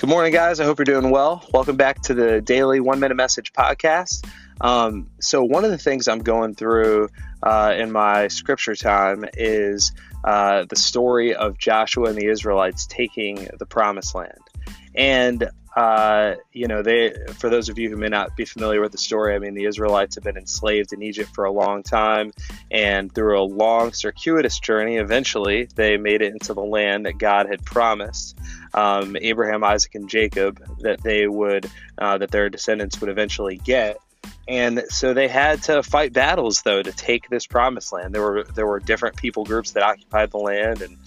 Good morning, guys. I hope you're doing well. Welcome back to the daily one minute message podcast. Um, so, one of the things I'm going through uh, in my scripture time is uh, the story of Joshua and the Israelites taking the promised land. And uh, you know, they for those of you who may not be familiar with the story, I mean, the Israelites have been enslaved in Egypt for a long time, and through a long, circuitous journey, eventually they made it into the land that God had promised um, Abraham, Isaac, and Jacob that they would uh, that their descendants would eventually get. And so they had to fight battles, though, to take this promised land. There were there were different people groups that occupied the land, and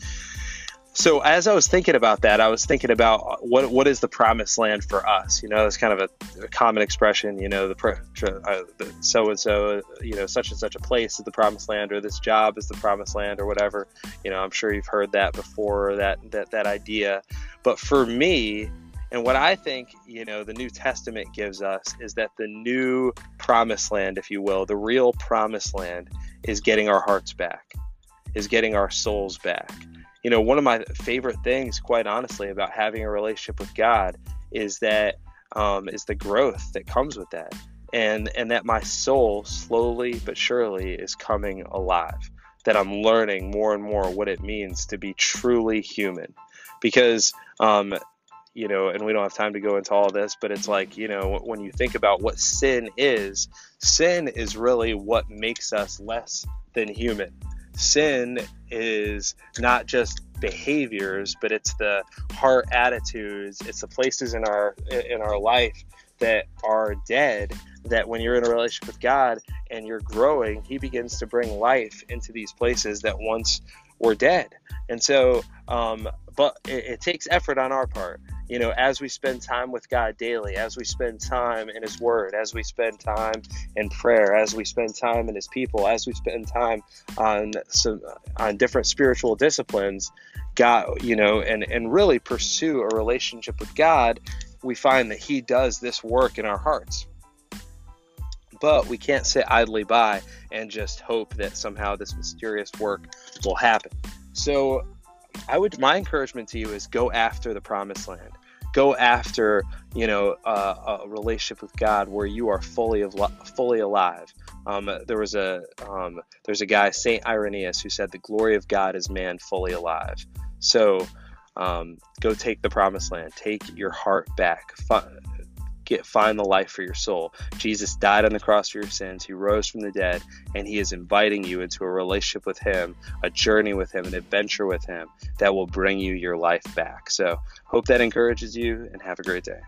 so as I was thinking about that, I was thinking about uh, what what is the promised land for us? You know, it's kind of a, a common expression. You know, the so and so, you know, such and such a place is the promised land, or this job is the promised land, or whatever. You know, I'm sure you've heard that before. That that that idea. But for me, and what I think, you know, the New Testament gives us is that the new promised land, if you will, the real promised land, is getting our hearts back, is getting our souls back you know, one of my favorite things, quite honestly, about having a relationship with God is that um, is the growth that comes with that, and and that my soul slowly but surely is coming alive. That I'm learning more and more what it means to be truly human, because um, you know, and we don't have time to go into all this, but it's like, you know, when you think about what sin is, sin is really what makes us less than human sin is not just behaviors but it's the heart attitudes. It's the places in our in our life that are dead that when you're in a relationship with god and you're growing he begins to bring life into these places that once were dead. And so um, but it, it takes effort on our part you know, as we spend time with God daily, as we spend time in His Word, as we spend time in prayer, as we spend time in His people, as we spend time on some on different spiritual disciplines, God, you know, and and really pursue a relationship with God, we find that He does this work in our hearts. But we can't sit idly by and just hope that somehow this mysterious work will happen. So I would my encouragement to you is go after the promised land go after you know uh, a relationship with God where you are fully of fully alive. Um, there was a um, there's a guy Saint Irenaeus who said the glory of God is man fully alive. So um, go take the promised land, take your heart back, get find the life for your soul. Jesus died on the cross for your sins. He rose from the dead, and He is inviting you into a relationship with Him, a journey with Him, an adventure with Him that will bring you your life back. So, hope that encourages you, and have a great day.